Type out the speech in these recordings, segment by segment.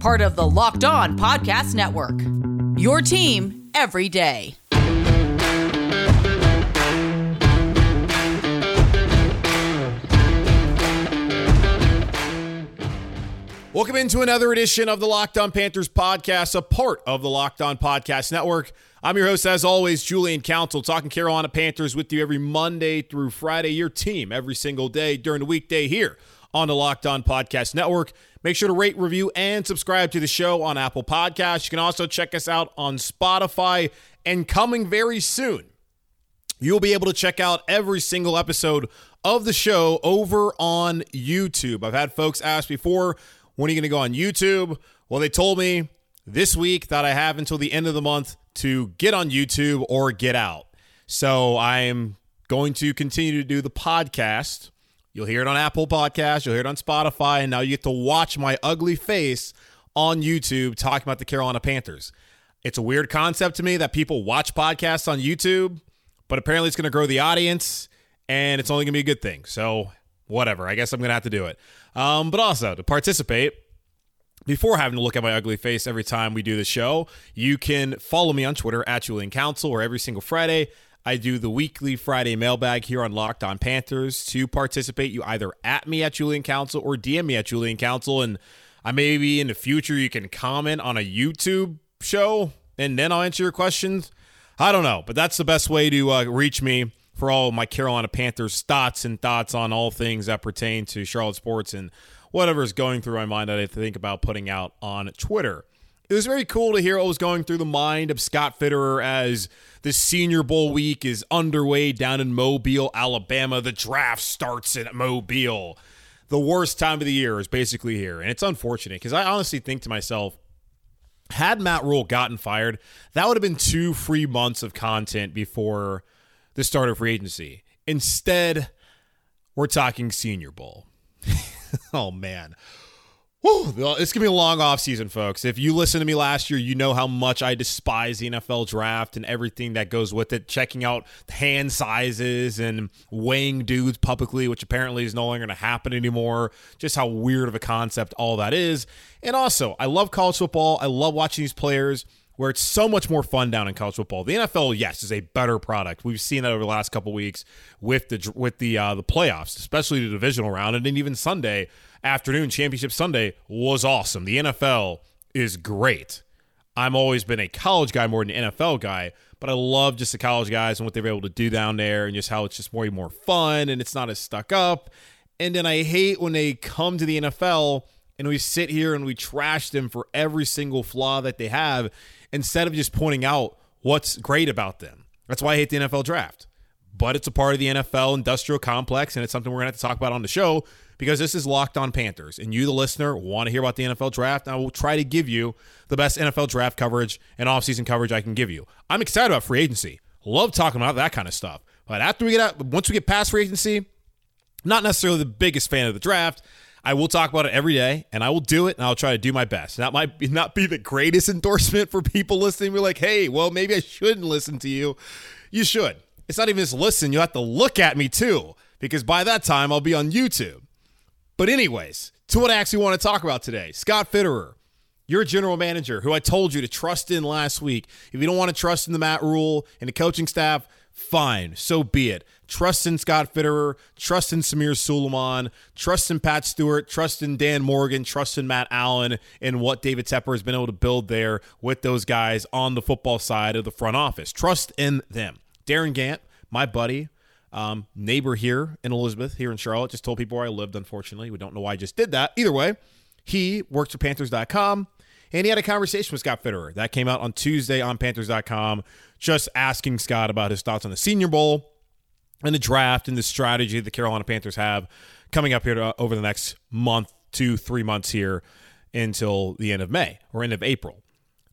Part of the Locked On Podcast Network. Your team every day. Welcome into another edition of the Locked On Panthers podcast, a part of the Locked On Podcast Network. I'm your host, as always, Julian Council, talking Carolina Panthers with you every Monday through Friday, your team every single day during the weekday here on the Locked On Podcast Network. Make sure to rate, review, and subscribe to the show on Apple Podcasts. You can also check us out on Spotify, and coming very soon, you'll be able to check out every single episode of the show over on YouTube. I've had folks ask before, when are you going to go on YouTube? Well, they told me this week that I have until the end of the month to get on YouTube or get out. So I'm going to continue to do the podcast. You'll hear it on Apple Podcasts, you'll hear it on Spotify, and now you get to watch my ugly face on YouTube talking about the Carolina Panthers. It's a weird concept to me that people watch podcasts on YouTube, but apparently it's going to grow the audience and it's only going to be a good thing. So, whatever. I guess I'm going to have to do it. Um, but also to participate, before having to look at my ugly face every time we do the show, you can follow me on Twitter at Julian Council, or every single Friday I do the weekly Friday mailbag here on Locked On Panthers. To participate, you either at me at Julian Council or DM me at Julian Council, and I maybe in the future you can comment on a YouTube show, and then I'll answer your questions. I don't know, but that's the best way to uh, reach me for all my Carolina Panthers thoughts and thoughts on all things that pertain to Charlotte sports and whatever is going through my mind that I think about putting out on Twitter. It was very cool to hear what was going through the mind of Scott Fitterer as the Senior Bowl week is underway down in Mobile, Alabama. The draft starts in Mobile. The worst time of the year is basically here. And it's unfortunate because I honestly think to myself, had Matt Rhule gotten fired, that would have been two free months of content before the start of free agency. Instead, we're talking Senior Bowl. oh man. Whew, it's gonna be a long offseason, folks. If you listened to me last year, you know how much I despise the NFL draft and everything that goes with it. Checking out hand sizes and weighing dudes publicly, which apparently is no longer gonna happen anymore. Just how weird of a concept all that is. And also, I love college football. I love watching these players where it's so much more fun down in college football. The NFL, yes, is a better product. We've seen that over the last couple weeks with the with the uh, the playoffs, especially the divisional round, and then even Sunday afternoon, Championship Sunday was awesome. The NFL is great. I'm always been a college guy more than an NFL guy, but I love just the college guys and what they're able to do down there, and just how it's just more more fun and it's not as stuck up. And then I hate when they come to the NFL and we sit here and we trash them for every single flaw that they have instead of just pointing out what's great about them. That's why I hate the NFL draft. But it's a part of the NFL industrial complex, and it's something we're going to have to talk about on the show because this is Locked On Panthers. And you, the listener, want to hear about the NFL draft. I will try to give you the best NFL draft coverage and offseason coverage I can give you. I'm excited about free agency. Love talking about that kind of stuff. But after we get out, once we get past free agency, not necessarily the biggest fan of the draft. I will talk about it every day, and I will do it, and I'll try to do my best. That might not be the greatest endorsement for people listening. Be like, hey, well, maybe I shouldn't listen to you. You should. It's not even just listen. You have to look at me too, because by that time I'll be on YouTube. But anyways, to what I actually want to talk about today, Scott Fitterer. Your general manager, who I told you to trust in last week. If you don't want to trust in the Matt Rhule and the coaching staff, fine, so be it. Trust in Scott Fitterer, trust in Samir Suleiman, trust in Pat Stewart, trust in Dan Morgan, trust in Matt Allen, and what David Tepper has been able to build there with those guys on the football side of the front office. Trust in them. Darin Gantt, my buddy, um, neighbor here in Elizabeth, here in Charlotte, just told people where I lived, unfortunately. We don't know why I just did that. Either way, he works for Panthers.com. And he had a conversation with Scott Fitterer. That came out on Tuesday on Panthers.com, just asking Scott about his thoughts on the Senior Bowl and the draft and the strategy the Carolina Panthers have coming up here to, uh, over the next month, two, three months here until the end of May or end of April.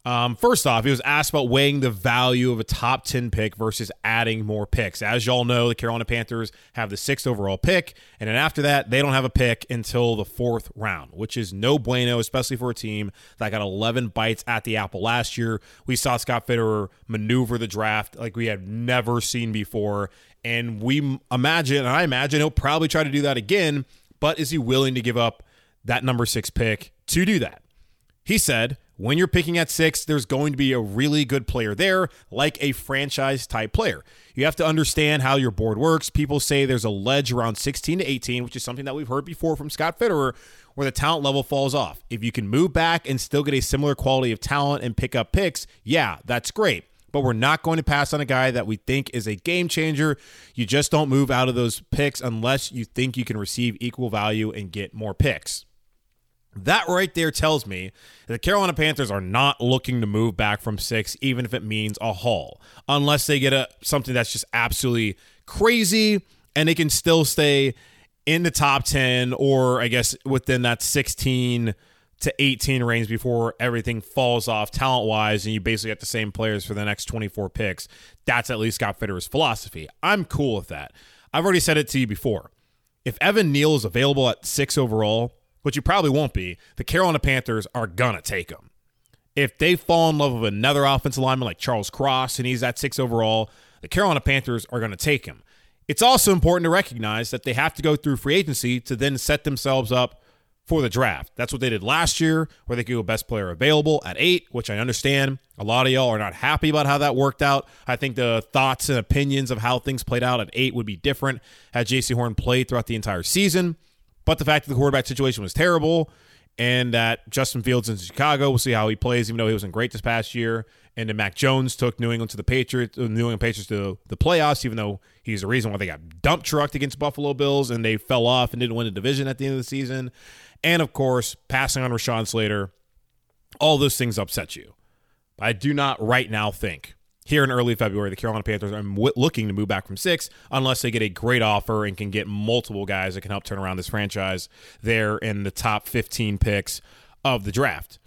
Um, first off, he was asked about weighing the value of a top 10 pick versus adding more picks. As y'all know, the Carolina Panthers have the sixth overall pick, and then after that, they don't have a pick until the fourth round, which is no bueno, especially for a team that got 11 bites at the apple last year. We saw Scott Fitterer maneuver the draft like we had never seen before, and we imagine, and I imagine he'll probably try to do that again, but is he willing to give up that number six pick to do that? He said, when you're picking at six, there's going to be a really good player there, like a franchise type player. You have to understand how your board works. People say there's a ledge around 16 to 18, which is something that we've heard before from Scott Fitterer, where the talent level falls off. If you can move back and still get a similar quality of talent and pick up picks, yeah, that's great. But we're not going to pass on a guy that we think is a game changer. You just don't move out of those picks unless you think you can receive equal value and get more picks. That right there tells me the Carolina Panthers are not looking to move back from six, even if it means a haul, unless they get a something that's just absolutely crazy and they can still stay in the top 10 or I guess within that 16 to 18 range before everything falls off talent wise and you basically get the same players for the next 24 picks. That's at least Scott Fitterer's philosophy. I'm cool with that. I've already said it to you before. If Evan Neal is available at six overall, which you probably won't be, the Carolina Panthers are going to take him. If they fall in love with another offensive lineman like Charles Cross and he's at six overall, the Carolina Panthers are going to take him. It's also important to recognize that they have to go through free agency to then set themselves up for the draft. That's what they did last year, where they could go best player available at eight, which I understand. A lot of y'all are not happy about how that worked out. I think the thoughts and opinions of how things played out at eight would be different had Jaycee Horn played throughout the entire season. But the fact that the quarterback situation was terrible and that Justin Fields in Chicago, we'll see how he plays, even though he wasn't great this past year. And then Mac Jones took New England to the Patriots, uh, New England Patriots to the playoffs, even though he's the reason why they got dump trucked against Buffalo Bills and they fell off and didn't win the division at the end of the season. And of course, passing on Rashawn Slater, all those things upset you. But I do not right now think here in early February, the Carolina Panthers are looking to move back from six unless they get a great offer and can get multiple guys that can help turn around this franchise there in the top 15 picks of the draft.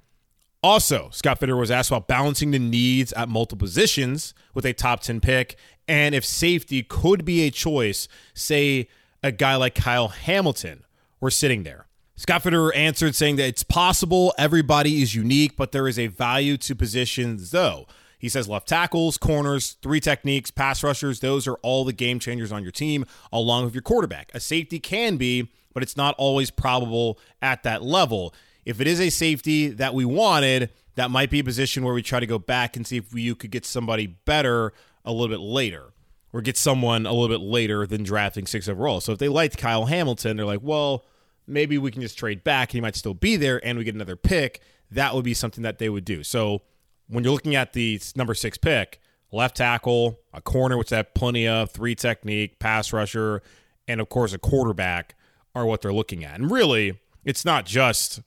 Also, Scott Fitterer was asked about balancing the needs at multiple positions with a top 10 pick and if safety could be a choice, say a guy like Kyle Hamilton were sitting there. Scott Fitterer answered saying that it's possible everybody is unique, but there is a value to positions though. He says left tackles, corners, three techniques, pass rushers, those are all the game changers on your team, along with your quarterback. A safety can be, but it's not always probable at that level. If it is a safety that we wanted, that might be a position where we try to go back and see if you could get somebody better a little bit later or get someone a little bit later than drafting six overall. So if they liked Kyle Hamilton, they're like, well, maybe we can just trade back. And he might still be there and we get another pick. That would be something that they would do. So when you're looking at the number six pick, left tackle, a corner, which have plenty of, three technique, pass rusher, and of course a quarterback are what they're looking at. And really, it's not just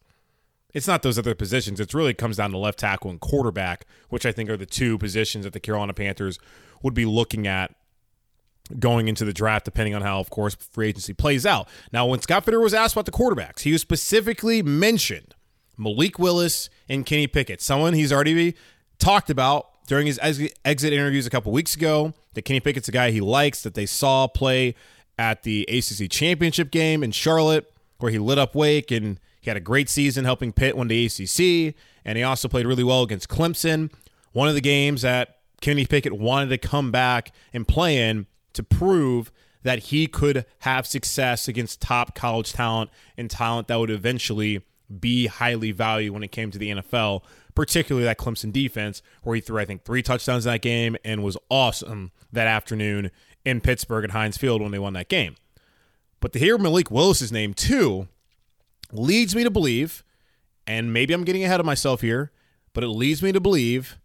it's not those other positions. It really comes down to left tackle and quarterback, which I think are the two positions that the Carolina Panthers would be looking at going into the draft, depending on how, of course, free agency plays out. Now, when Scott Fitterer was asked about the quarterbacks, he was specifically mentioned Malik Willis and Kenny Pickett, someone he's already talked about during his exit interviews a couple weeks ago. That Kenny Pickett's a guy he likes, that they saw play at the ACC championship game in Charlotte, where he lit up Wake and he had a great season helping Pitt win the ACC, and he also played really well against Clemson. One of the games that Kenny Pickett wanted to come back and play in to prove that he could have success against top college talent and talent that would eventually be highly valued when it came to the NFL, particularly that Clemson defense, where he threw, I think, three touchdowns in that game and was awesome that afternoon in Pittsburgh at Heinz Field when they won that game. But to hear Malik Willis's name too leads me to believe, and maybe I'm getting ahead of myself here, but it leads me to believe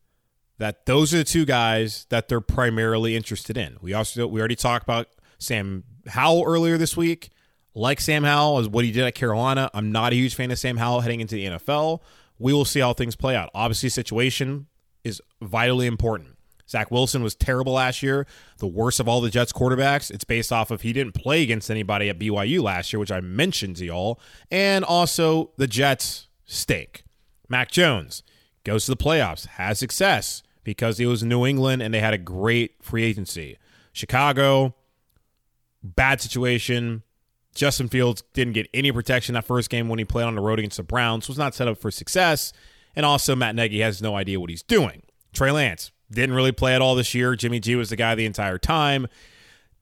that those are the two guys that they're primarily interested in. We also we already talked about Sam Howell earlier this week like Sam Howell is what he did at Carolina. I'm not a huge fan of Sam Howell heading into the NFL. We will see how things play out. Obviously, situation is vitally important. Zach Wilson was terrible last year, the worst of all the Jets quarterbacks. It's based off of he didn't play against anybody at BYU last year, which I mentioned to y'all. And also, the Jets stink. Mac Jones goes to the playoffs, has success because he was in New England and they had a great free agency. Chicago, bad situation. Justin Fields didn't get any protection that first game when he played on the road against the Browns, was not set up for success. And also, Matt Nagy has no idea what he's doing. Trey Lance didn't really play at all this year. Jimmy G was the guy the entire time.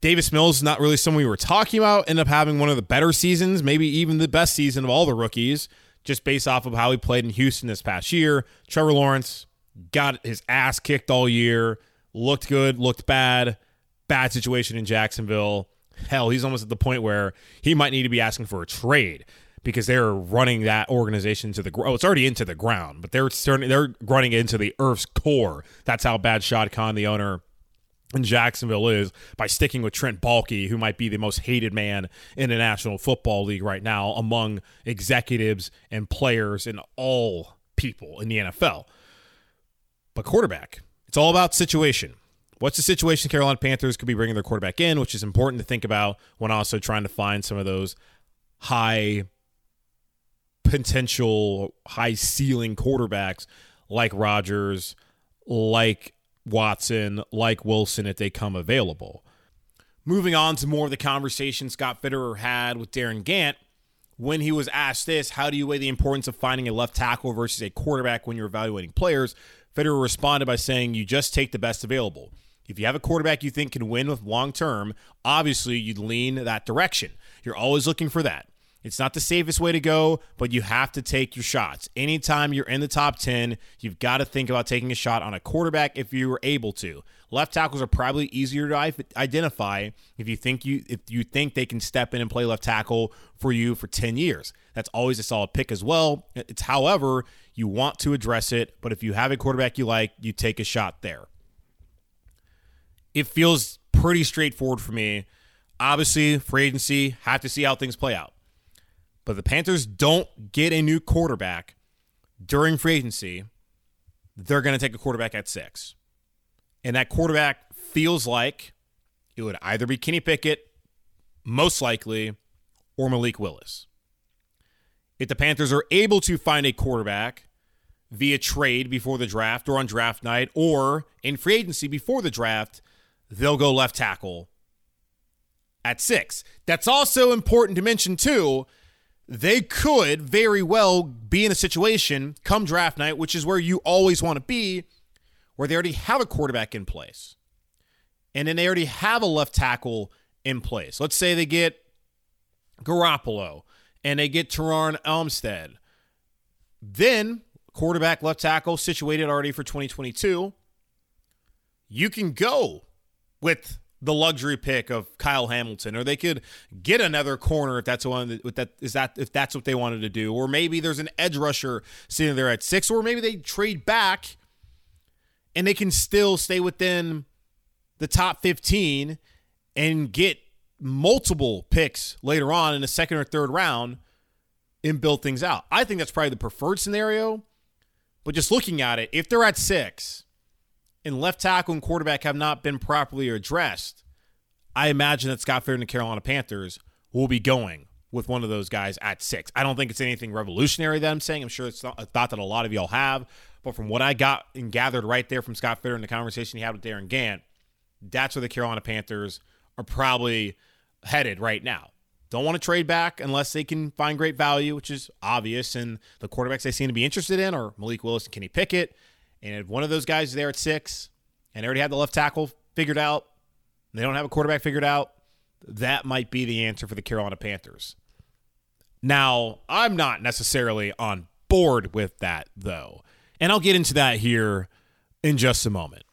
Davis Mills is not really someone we were talking about. Ended up having one of the better seasons, maybe even the best season of all the rookies, just based off of how he played in Houston this past year. Trevor Lawrence got his ass kicked all year, looked good, looked bad, bad situation in Jacksonville. Hell, he's almost at the point where he might need to be asking for a trade because they're running that organization to the ground. Oh, it's already into the ground, but they're starting, they're running into the Earth's core. That's how bad Shad Khan, the owner in Jacksonville, is by sticking with Trent Baalke, who might be the most hated man in the National Football League right now among executives and players and all people in the NFL. But quarterback, it's all about situation. What's the situation Carolina Panthers could be bringing their quarterback in, which is important to think about when also trying to find some of those high potential, high ceiling quarterbacks like Rodgers, like Watson, like Wilson if they come available. Moving on to more of the conversation Scott Fitterer had with Darin Gantt when he was asked this how do you weigh the importance of finding a left tackle versus a quarterback when you're evaluating players? Fitterer responded by saying, You just take the best available. If you have a quarterback you think can win with long term, obviously you'd lean that direction. You're always looking for that. It's not the safest way to go, but you have to take your shots. Anytime you're in the top 10, you've got to think about taking a shot on a quarterback if you were able to. Left tackles are probably easier to identify if you think you if you think they can step in and play left tackle for you for 10 years. That's always a solid pick as well. It's however, you want to address it, but if you have a quarterback you like, you take a shot there. It feels pretty straightforward for me. Obviously, free agency, have to see how things play out. But the Panthers don't get a new quarterback during free agency, they're going to take a quarterback at six. And that quarterback feels like it would either be Kenny Pickett, most likely, or Malik Willis. If the Panthers are able to find a quarterback via trade before the draft or on draft night or in free agency before the draft, they'll go left tackle at six. That's also important to mention, too, they could very well be in a situation come draft night, which is where you always want to be, where they already have a quarterback in place. And then they already have a left tackle in place. Let's say they get Garoppolo and they get Terron Armstead. Then, quarterback, left tackle situated already for 2022. You can go with the luxury pick of Kyle Hamilton, or they could get another corner if that's one that, that is that if that's what they wanted to do, or maybe there's an edge rusher sitting there at six, or maybe they trade back and they can still stay within the top 15 and get multiple picks later on in the second or third round and build things out. I think that's probably the preferred scenario. But just looking at it, if they're at six and left tackle and quarterback have not been properly addressed, I imagine that Scott Fair and the Carolina Panthers will be going with one of those guys at six. I don't think it's anything revolutionary that I'm saying. I'm sure it's a thought that a lot of y'all have. But from what I got and gathered right there from Scott Fitterer and the conversation he had with Darin Gantt, that's where the Carolina Panthers are probably headed right now. Don't want to trade back unless they can find great value, which is obvious. And the quarterbacks they seem to be interested in are Malik Willis and Kenny Pickett. And if one of those guys is there at six and they already have the left tackle figured out, they don't have a quarterback figured out, that might be the answer for the Carolina Panthers. Now, I'm not necessarily on board with that, though. And I'll get into that here in just a moment.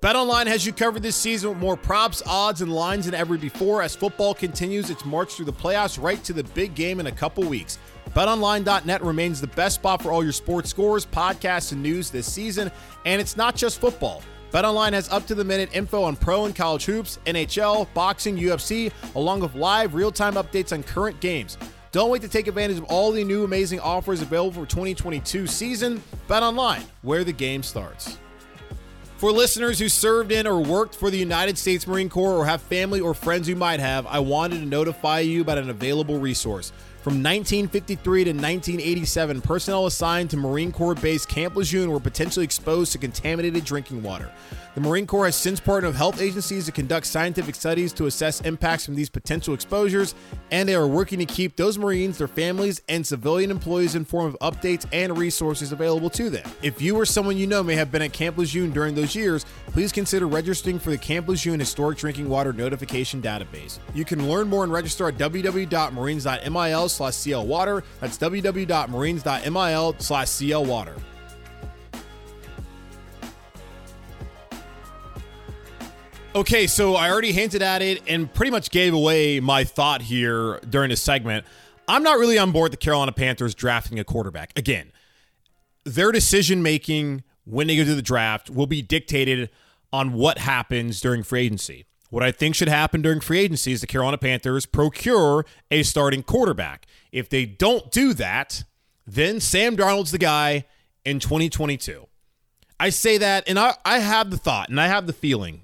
BetOnline has you covered this season with more props, odds, and lines than ever before as football continues its march through the playoffs right to the big game in a couple weeks. BetOnline.net remains the best spot for all your sports scores, podcasts, and news this season, and it's not just football. BetOnline has up to the minute info on pro and college hoops, NHL, boxing, UFC, along with live real time updates on current games. Don't wait to take advantage of all the new amazing offers available for 2022 season. BetOnline, where the game starts. For listeners who served in or worked for the United States Marine Corps or have family or friends who might have, I wanted to notify you about an available resource. From 1953 to 1987, personnel assigned to Marine Corps base Camp Lejeune were potentially exposed to contaminated drinking water. The Marine Corps has since partnered with health agencies to conduct scientific studies to assess impacts from these potential exposures, and they are working to keep those Marines, their families, and civilian employees informed of updates and resources available to them. If you or someone you know may have been at Camp Lejeune during those years, please consider registering for the Camp Lejeune Historic Drinking Water Notification Database. You can learn more and register at www.marines.mil slash clwater. That's www.marines.mil slash clwater. Okay, so I already hinted at it and pretty much gave away my thought here during this segment. I'm not really on board the Carolina Panthers drafting a quarterback. Again, their decision making when they go to the draft will be dictated on what happens during free agency. What I think should happen during free agency is the Carolina Panthers procure a starting quarterback. If they don't do that, then Sam Darnold's the guy in 2022. I say that, and I, I have the thought and I have the feeling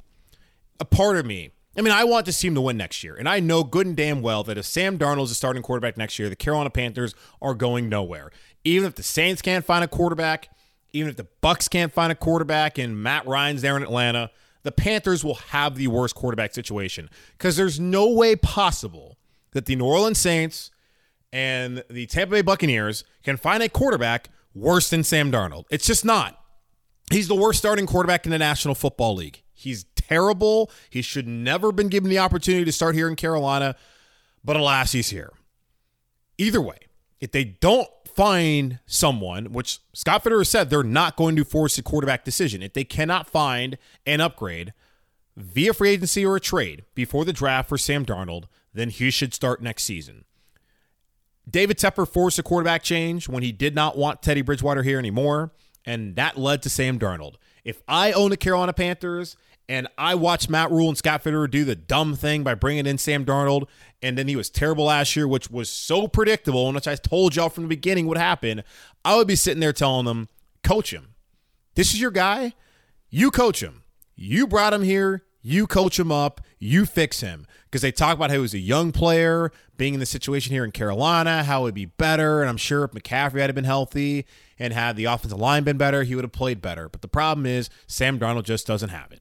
a part of me. I mean, I want this team to win next year, and I know good and damn well that if Sam Darnold is a starting quarterback next year, the Carolina Panthers are going nowhere. Even if the Saints can't find a quarterback, even if the Bucks can't find a quarterback, and Matt Ryan's there in Atlanta, the Panthers will have the worst quarterback situation because there's no way possible that the New Orleans Saints and the Tampa Bay Buccaneers can find a quarterback worse than Sam Darnold. It's just not. He's the worst starting quarterback in the National Football League. He's terrible. He should never been given the opportunity to start here in Carolina, but alas, he's here. Either way, if they don't find someone, which Scott Fitterer said they're not going to force a quarterback decision, if they cannot find an upgrade via free agency or a trade before the draft for Sam Darnold, then he should start next season. David Tepper forced a quarterback change when he did not want Teddy Bridgewater here anymore, and that led to Sam Darnold. If I own the Carolina Panthers and I watched Matt Rhule and Scott Fitterer do the dumb thing by bringing in Sam Darnold, and then he was terrible last year, which was so predictable, and which I told y'all from the beginning would happen. I would be sitting there telling them, coach him. This is your guy. You coach him. You brought him here. You coach him up. You fix him. Because they talk about how he was a young player, being in the situation here in Carolina, how it would be better. And I'm sure if McCaffrey had been healthy and had the offensive line been better, he would have played better. But the problem is, Sam Darnold just doesn't have it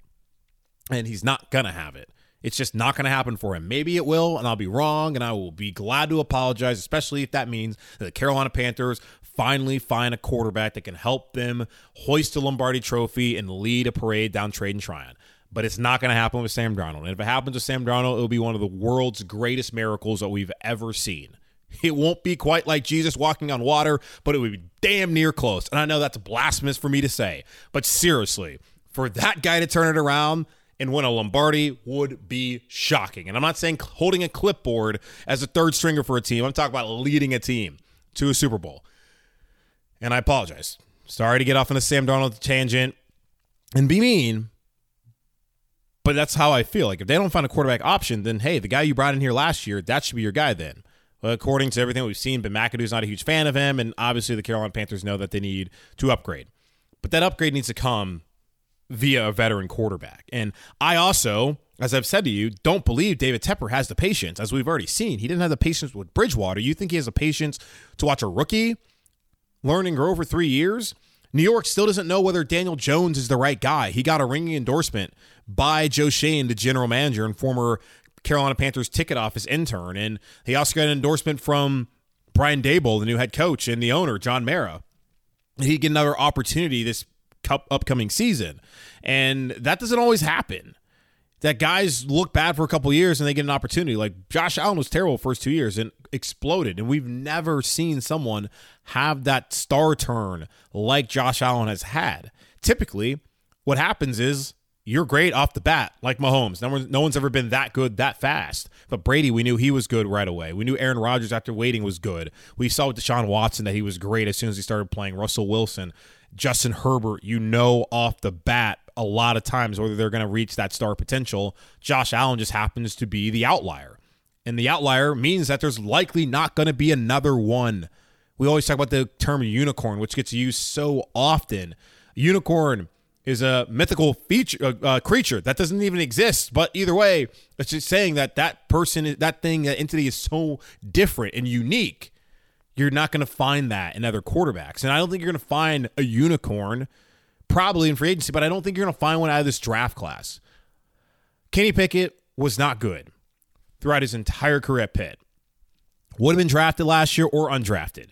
and he's not going to have it. It's just not going to happen for him. Maybe it will, and I'll be wrong, and I will be glad to apologize, especially if that means that the Carolina Panthers finally find a quarterback that can help them hoist the Lombardi trophy and lead a parade down Trade and Tryon. But it's not going to happen with Sam Darnold. And if it happens with Sam Darnold, it'll be one of the world's greatest miracles that we've ever seen. It won't be quite like Jesus walking on water, but it would be damn near close. And I know that's blasphemous for me to say, but seriously, for that guy to turn it around, and win a Lombardi would be shocking. And I'm not saying holding a clipboard as a third stringer for a team. I'm talking about leading a team to a Super Bowl. And I apologize. Sorry to get off on a Sam Darnold tangent and be mean, but that's how I feel. Like if they don't find a quarterback option, then hey, the guy you brought in here last year, that should be your guy then. Well, according to everything we've seen, Ben McAdoo's not a huge fan of him, and obviously the Carolina Panthers know that they need to upgrade. But that upgrade needs to come via a veteran quarterback. And I also, as I've said to you, don't believe David Tepper has the patience, as we've already seen. He didn't have the patience with Bridgewater. You think he has the patience to watch a rookie learn and grow over three years? New York still doesn't know whether Daniel Jones is the right guy. He got a ringing endorsement by Joe Schoen, the general manager and former Carolina Panthers ticket office intern. And he also got an endorsement from Brian Daboll, the new head coach, and the owner, John Mara. He'd get another opportunity this upcoming season. And that doesn't always happen. That guys look bad for a couple years and they get an opportunity. Like Josh Allen was terrible first two years and exploded. And we've never seen someone have that star turn like Josh Allen has had. Typically, what happens is you're great off the bat, like Mahomes. No, one, no one's ever been that good that fast. But Brady, we knew he was good right away. We knew Aaron Rodgers after waiting was good. We saw with Deshaun Watson that he was great as soon as he started playing. Russell Wilson. Justin Herbert, you know off the bat a lot of times whether they're going to reach that star potential. Josh Allen just happens to be the outlier. And the outlier means that there's likely not going to be another one. We always talk about the term unicorn, which gets used so often. Unicorn is a mythical feature uh, uh, creature that doesn't even exist. But either way, it's just saying that that person, that thing, that entity is so different and unique. You're not going to find that in other quarterbacks, and I don't think you're going to find a unicorn, probably in free agency. But I don't think you're going to find one out of this draft class. Kenny Pickett was not good throughout his entire career at Pitt. Would have been drafted last year or undrafted.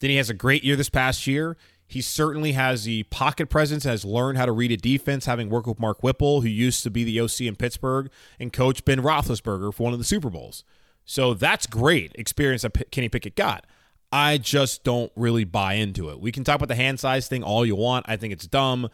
Then he has a great year this past year. He certainly has the pocket presence, has learned how to read a defense, having worked with Mark Whipple, who used to be the OC in Pittsburgh, and coach Ben Roethlisberger for one of the Super Bowls. So that's great experience that Kenny Pickett got. I just don't really buy into it. We can talk about the hand size thing all you want. I think it's dumb,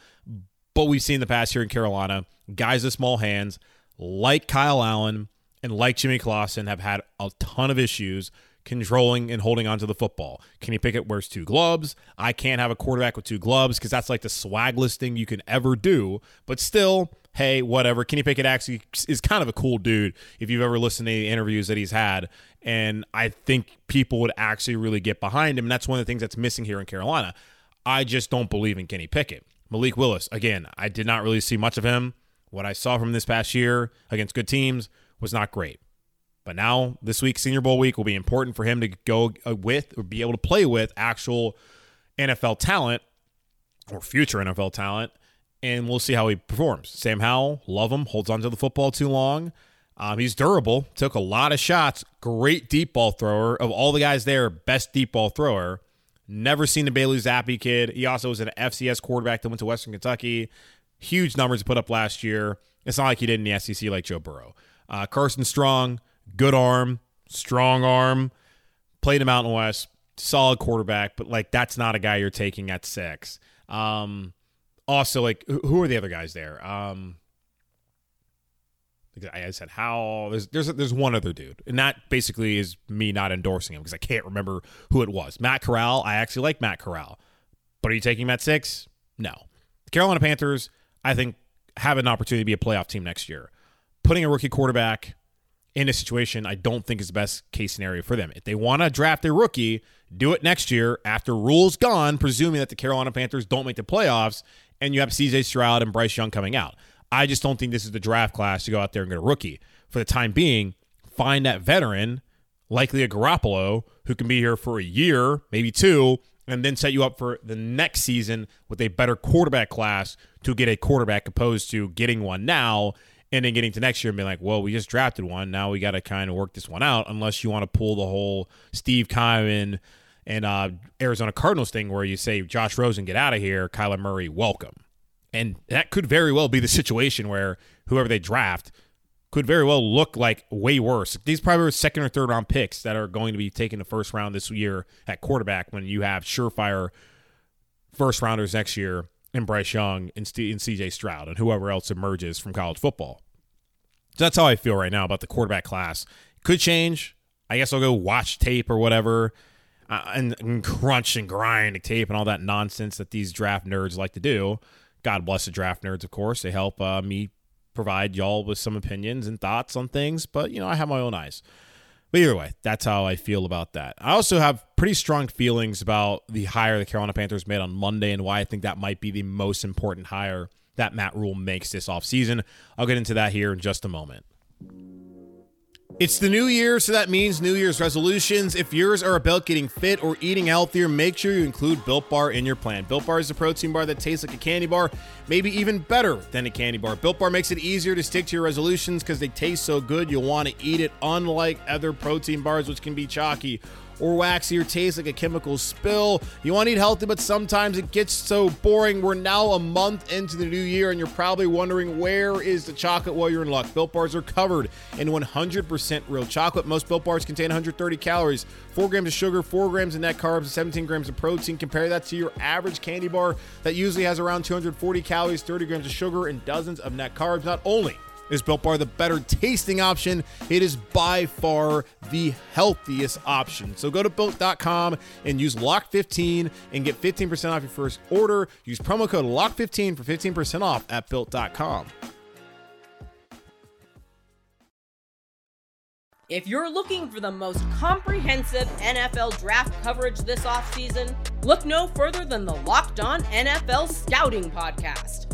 but we've seen the past here in Carolina guys with small hands like Kyle Allen and like Jimmy Clausen have had a ton of issues controlling and holding onto the football. Kenny Pickett wears two gloves. I can't have a quarterback with two gloves because that's like the swagless thing you can ever do. But still, hey, whatever. Kenny Pickett actually is kind of a cool dude if you've ever listened to the interviews that he's had. And I think people would actually really get behind him. And that's one of the things that's missing here in Carolina. I just don't believe in Kenny Pickett. Malik Willis, again, I did not really see much of him. What I saw from this past year against good teams was not great. But now, this week, Senior Bowl week, will be important for him to go uh, with or be able to play with actual NFL talent or future NFL talent. And we'll see how he performs. Sam Howell, love him, holds on to the football too long. Um, he's durable, took a lot of shots, great deep ball thrower. Of all the guys there, best deep ball thrower. Never seen the Bailey Zappe kid. He also was an FCS quarterback that went to Western Kentucky. Huge numbers put up last year. It's not like he did in the SEC like Joe Burrow. Uh, Carson Strong, good arm, strong arm, played in Mountain West, solid quarterback, but like that's not a guy you're taking at six. Um, also, like who are the other guys there? Um, I said how there's there's there's one other dude, and that basically is me not endorsing him because I can't remember who it was. Matt Corral. I actually like Matt Corral, but are you taking at six? No. The Carolina Panthers, I think, have an opportunity to be a playoff team next year. Putting a rookie quarterback in a situation I don't think is the best case scenario for them. If they want to draft a rookie, do it next year after Rhule's gone, presuming that the Carolina Panthers don't make the playoffs and you have CJ Stroud and Bryce Young coming out. I just don't think this is the draft class to go out there and get a rookie. For the time being, find that veteran, likely a Garoppolo, who can be here for a year, maybe two, and then set you up for the next season with a better quarterback class to get a quarterback opposed to getting one now and then getting to next year and being like, well, we just drafted one. Now we got to kind of work this one out, unless you want to pull the whole Steve Keim and uh, Arizona Cardinals thing where you say, Josh Rosen, get out of here. Kyler Murray, welcome. And that could very well be the situation where whoever they draft could very well look like way worse. These probably are second or third round picks that are going to be taking the first round this year at quarterback when you have surefire first rounders next year in Bryce Young and, and CJ Stroud and whoever else emerges from college football. So that's how I feel right now about the quarterback class. Could change. I guess I'll go watch tape or whatever uh, and, and, crunch and grind and tape and all that nonsense that these draft nerds like to do. God bless the draft nerds, of course. They help uh, me provide y'all with some opinions and thoughts on things, but, you know, I have my own eyes. But either way, that's how I feel about that. I also have pretty strong feelings about the hire the Carolina Panthers made on Monday and why I think that might be the most important hire that Matt Rhule makes this offseason. I'll get into that here in just a moment. It's the new year, so that means New Year's resolutions. If yours are about getting fit or eating healthier, make sure you include Built Bar in your plan. Built Bar is a protein bar that tastes like a candy bar, maybe even better than a candy bar. Built Bar makes it easier to stick to your resolutions because they taste so good, you'll want to eat it, unlike other protein bars, which can be chalky or waxy or taste like a chemical spill. You want to eat healthy, but sometimes it gets so boring. We're now a month into the new year, and you're probably wondering where is the chocolate? Well, you're in luck. Built bars are covered in 100% real chocolate. Most Built bars contain 130 calories, 4 grams of sugar, 4 grams of net carbs, and 17 grams of protein. Compare that to your average candy bar that usually has around 240 calories, 30 grams of sugar, and dozens of net carbs. Not only is Built Bar the better tasting option? It is by far the healthiest option. So go to built.com and use LOCK15 and get 15% off your first order. Use promo code LOCK15 for 15% off at built.com. If you're looking for the most comprehensive NFL draft coverage this offseason, look no further than the Locked On NFL Scouting Podcast.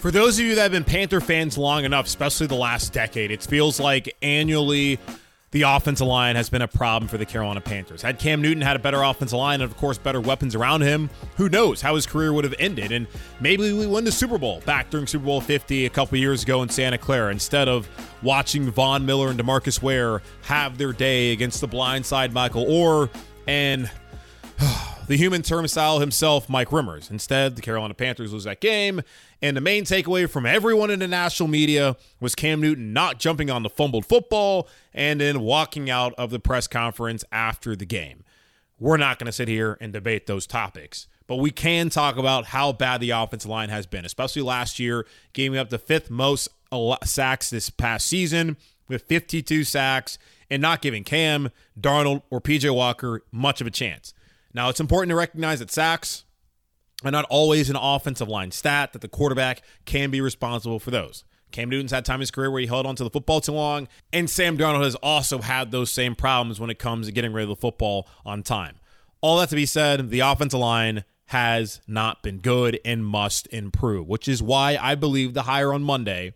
For those of you that have been Panther fans long enough, especially the last decade, it feels like annually the offensive line has been a problem for the Carolina Panthers. Had Cam Newton had a better offensive line and, of course, better weapons around him, who knows how his career would have ended? And maybe we win the Super Bowl back during Super Bowl 50 a couple years ago in Santa Clara instead of watching Von Miller and Demarcus Ware have their day against the blindside Michael Oher and the human turnstile himself, Mike Remmers. Instead, the Carolina Panthers lose that game. And the main takeaway from everyone in the national media was Cam Newton not jumping on the fumbled football and then walking out of the press conference after the game. We're not going to sit here and debate those topics, but we can talk about how bad the offensive line has been, especially last year, giving up the fifth most sacks this past season with 52 sacks and not giving Cam, Darnold, or PJ Walker much of a chance. Now, it's important to recognize that sacks are not always an offensive line stat, that the quarterback can be responsible for those. Cam Newton's had time in his career where he held onto the football too long, and Sam Darnold has also had those same problems when it comes to getting rid of the football on time. All that to be said, the offensive line has not been good and must improve, which is why I believe the hire on Monday,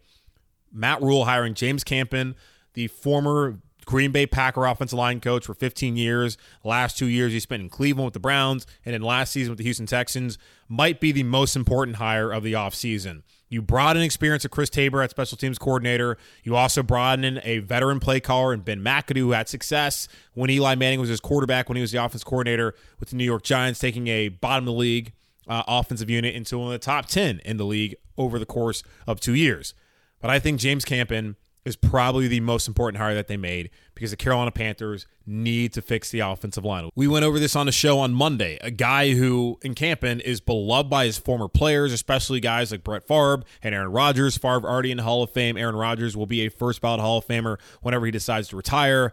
Matt Rhule hiring James Campen, the former Green Bay Packer offensive line coach for 15 years. Last two years he spent in Cleveland with the Browns and then last season with the Houston Texans. Might be the most important hire of the offseason. You brought in experience of Chris Tabor at special teams coordinator. You also brought in a veteran play caller and Ben McAdoo who had success when Eli Manning was his quarterback when he was the offense coordinator with the New York Giants, taking a bottom of the league uh, offensive unit into one of the top 10 in the league over the course of two years. But I think James Campen is probably the most important hire that they made because the Carolina Panthers need to fix the offensive line. We went over this on the show on Monday. A guy who in Campen is beloved by his former players, especially guys like Brett Favre and Aaron Rodgers. Favre already in the Hall of Fame. Aaron Rodgers will be a first ballot Hall of Famer whenever he decides to retire.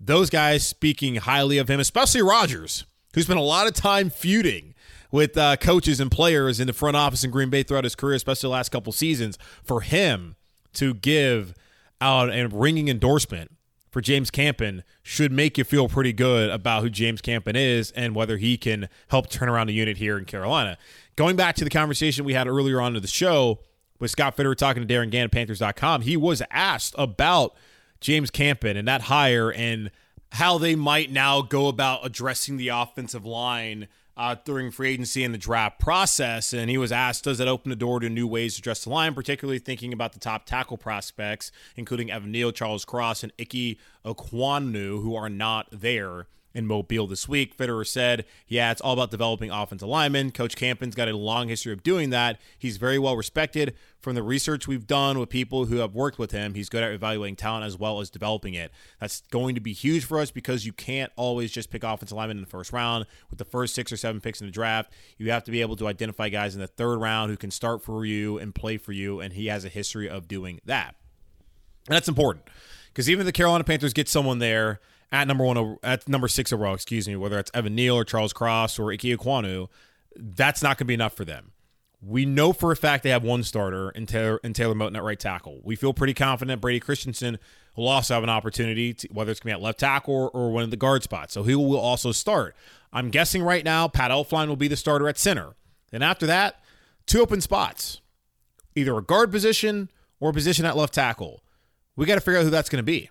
Those guys speaking highly of him, especially Rodgers, who spent a lot of time feuding with uh, coaches and players in the front office in Green Bay throughout his career, especially the last couple seasons. For him to give out a ringing endorsement for James Campen should make you feel pretty good about who James Campen is and whether he can help turn around the unit here in Carolina. Going back to the conversation we had earlier on to the show with Scott Fitterer talking to Darin Gantt at Panthers.com, he was asked about James Campen and that hire and how they might now go about addressing the offensive line – uh, during free agency and the draft process. And he was asked, does it open the door to new ways to address the line, particularly thinking about the top tackle prospects, including Evan Neal, Charles Cross, and Ike Ekwonu, who are not there in Mobile this week. Fitterer said, yeah, it's all about developing offensive linemen. Coach Campen's got a long history of doing that. He's very well respected. From the research we've done with people who have worked with him, he's good at evaluating talent as well as developing it. That's going to be huge for us because you can't always just pick offensive linemen in the first round. With the first six or seven picks in the draft, you have to be able to identify guys in the third round who can start for you and play for you, and he has a history of doing that. And that's important because even if the Carolina Panthers get someone there – at number one, at number six overall, excuse me, whether it's Evan Neal or Charles Cross or Ike Ekwonu, that's not going to be enough for them. We know for a fact they have one starter in Taylor, in Taylor Moton at right tackle. We feel pretty confident Brady Christensen will also have an opportunity, to, whether it's going to be at left tackle or, or one of the guard spots. So he will also start. I'm guessing right now Pat Elflein will be the starter at center. Then after that, two open spots, either a guard position or a position at left tackle. We got to figure out who that's going to be.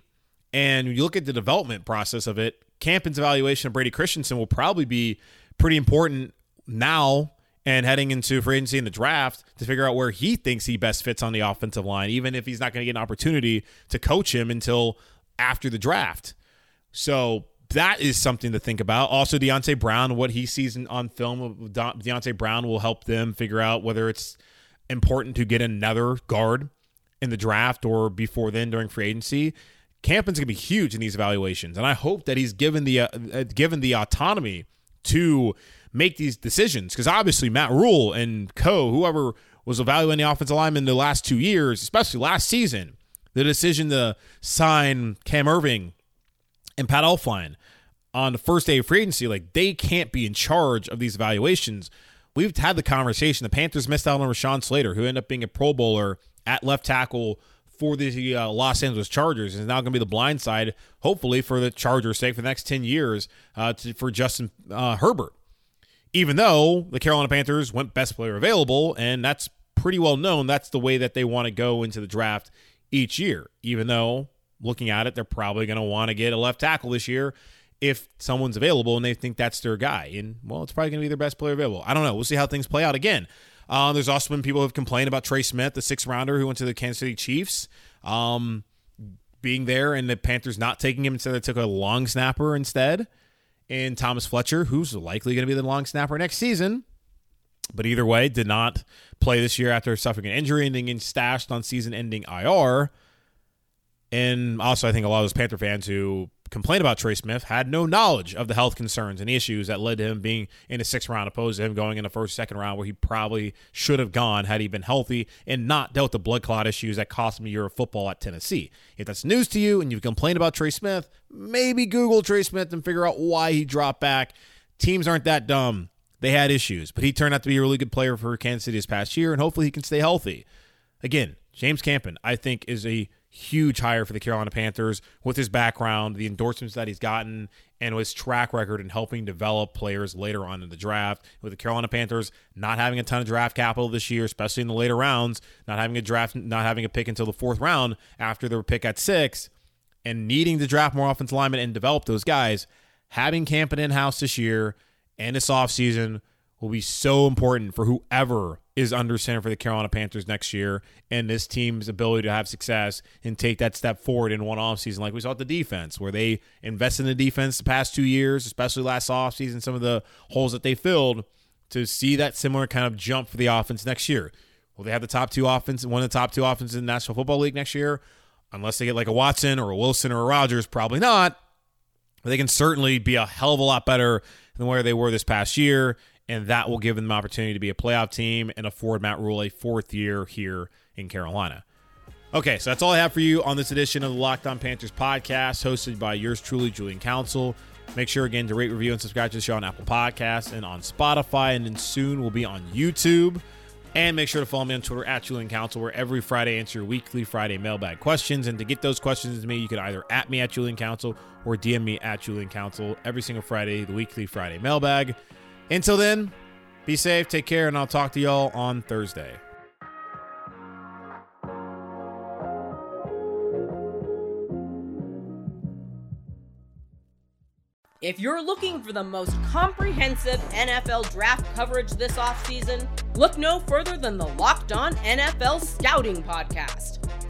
And you look at the development process of it, Campen's evaluation of Brady Christensen will probably be pretty important now and heading into free agency in the draft to figure out where he thinks he best fits on the offensive line, even if he's not going to get an opportunity to coach him until after the draft. So that is something to think about. Also, Deonte Brown, what he sees on film of Deonte Brown will help them figure out whether it's important to get another guard in the draft or before then during free agency. Campen's going to be huge in these evaluations, and I hope that he's given the uh, uh, given the autonomy to make these decisions because obviously Matt Rhule and co, whoever was evaluating the offensive lineman the last two years, especially last season, the decision to sign Cam Erving and Pat Elflein on the first day of free agency, like they can't be in charge of these evaluations. We've had the conversation. The Panthers missed out on Rashawn Slater, who ended up being a Pro Bowler at left tackle for the uh, Los Angeles Chargers, is now going to be the blind side, hopefully for the Chargers' sake, for the next ten years, uh, to, for Justin uh, Herbert. Even though the Carolina Panthers went best player available, and that's pretty well known. That's the way that they want to go into the draft each year. Even though looking at it, they're probably going to want to get a left tackle this year if someone's available and they think that's their guy. And, well, it's probably going to be their best player available. I don't know. We'll see how things play out again. Uh, there's also been people who have complained about Trey Smith, the sixth rounder who went to the Kansas City Chiefs, um, being there and the Panthers not taking him instead they took a long snapper instead. And Thomas Fletcher, who's likely going to be the long snapper next season. But either way, did not play this year after suffering an injury and being stashed on season ending IR. And also, I think a lot of those Panther fans who complained about Trey Smith had no knowledge of the health concerns and issues that led to him being in a sixth round, opposed to him going in the first, second round, where he probably should have gone had he been healthy and not dealt with the blood clot issues that cost him a year of football at Tennessee. If that's news to you and you've complained about Trey Smith, maybe Google Trey Smith and figure out why he dropped back. Teams aren't that dumb. They had issues, but he turned out to be a really good player for Kansas City this past year, and hopefully he can stay healthy. Again, James Campen, I think, is a huge hire for the Carolina Panthers with his background, the endorsements that he's gotten, and his track record in helping develop players later on in the draft. With the Carolina Panthers not having a ton of draft capital this year, especially in the later rounds, not having a draft, not having a pick until the fourth round after their pick at six, and needing to draft more offensive linemen and develop those guys, having Campen in house this year and this offseason will be so important for whoever is under center for the Carolina Panthers next year and this team's ability to have success and take that step forward in one offseason, like we saw at the defense, where they invested in the defense the past two years, especially last offseason, some of the holes that they filled to see that similar kind of jump for the offense next year. Will they have the top two offense, one of the top two offenses in the National Football League next year? Unless they get like a Watson or a Wilson or a Rodgers, probably not. But they can certainly be a hell of a lot better than where they were this past year and that will give them the opportunity to be a playoff team and afford Matt Rhule a fourth year here in Carolina. Okay, so that's all I have for you on this edition of the Locked On Panthers podcast, hosted by yours truly, Julian Council. Make sure again to rate, review, and subscribe to the show on Apple Podcasts and on Spotify, and then soon we'll be on YouTube. And make sure to follow me on Twitter at Julian Council, where every Friday I answer your weekly Friday mailbag questions. And to get those questions to me, you can either at me at Julian Council or DM me at Julian Council every single Friday, the weekly Friday mailbag. Until then, be safe, take care, and I'll talk to y'all on Thursday. If you're looking for the most comprehensive NFL draft coverage this offseason, look no further than the Locked On NFL Scouting Podcast.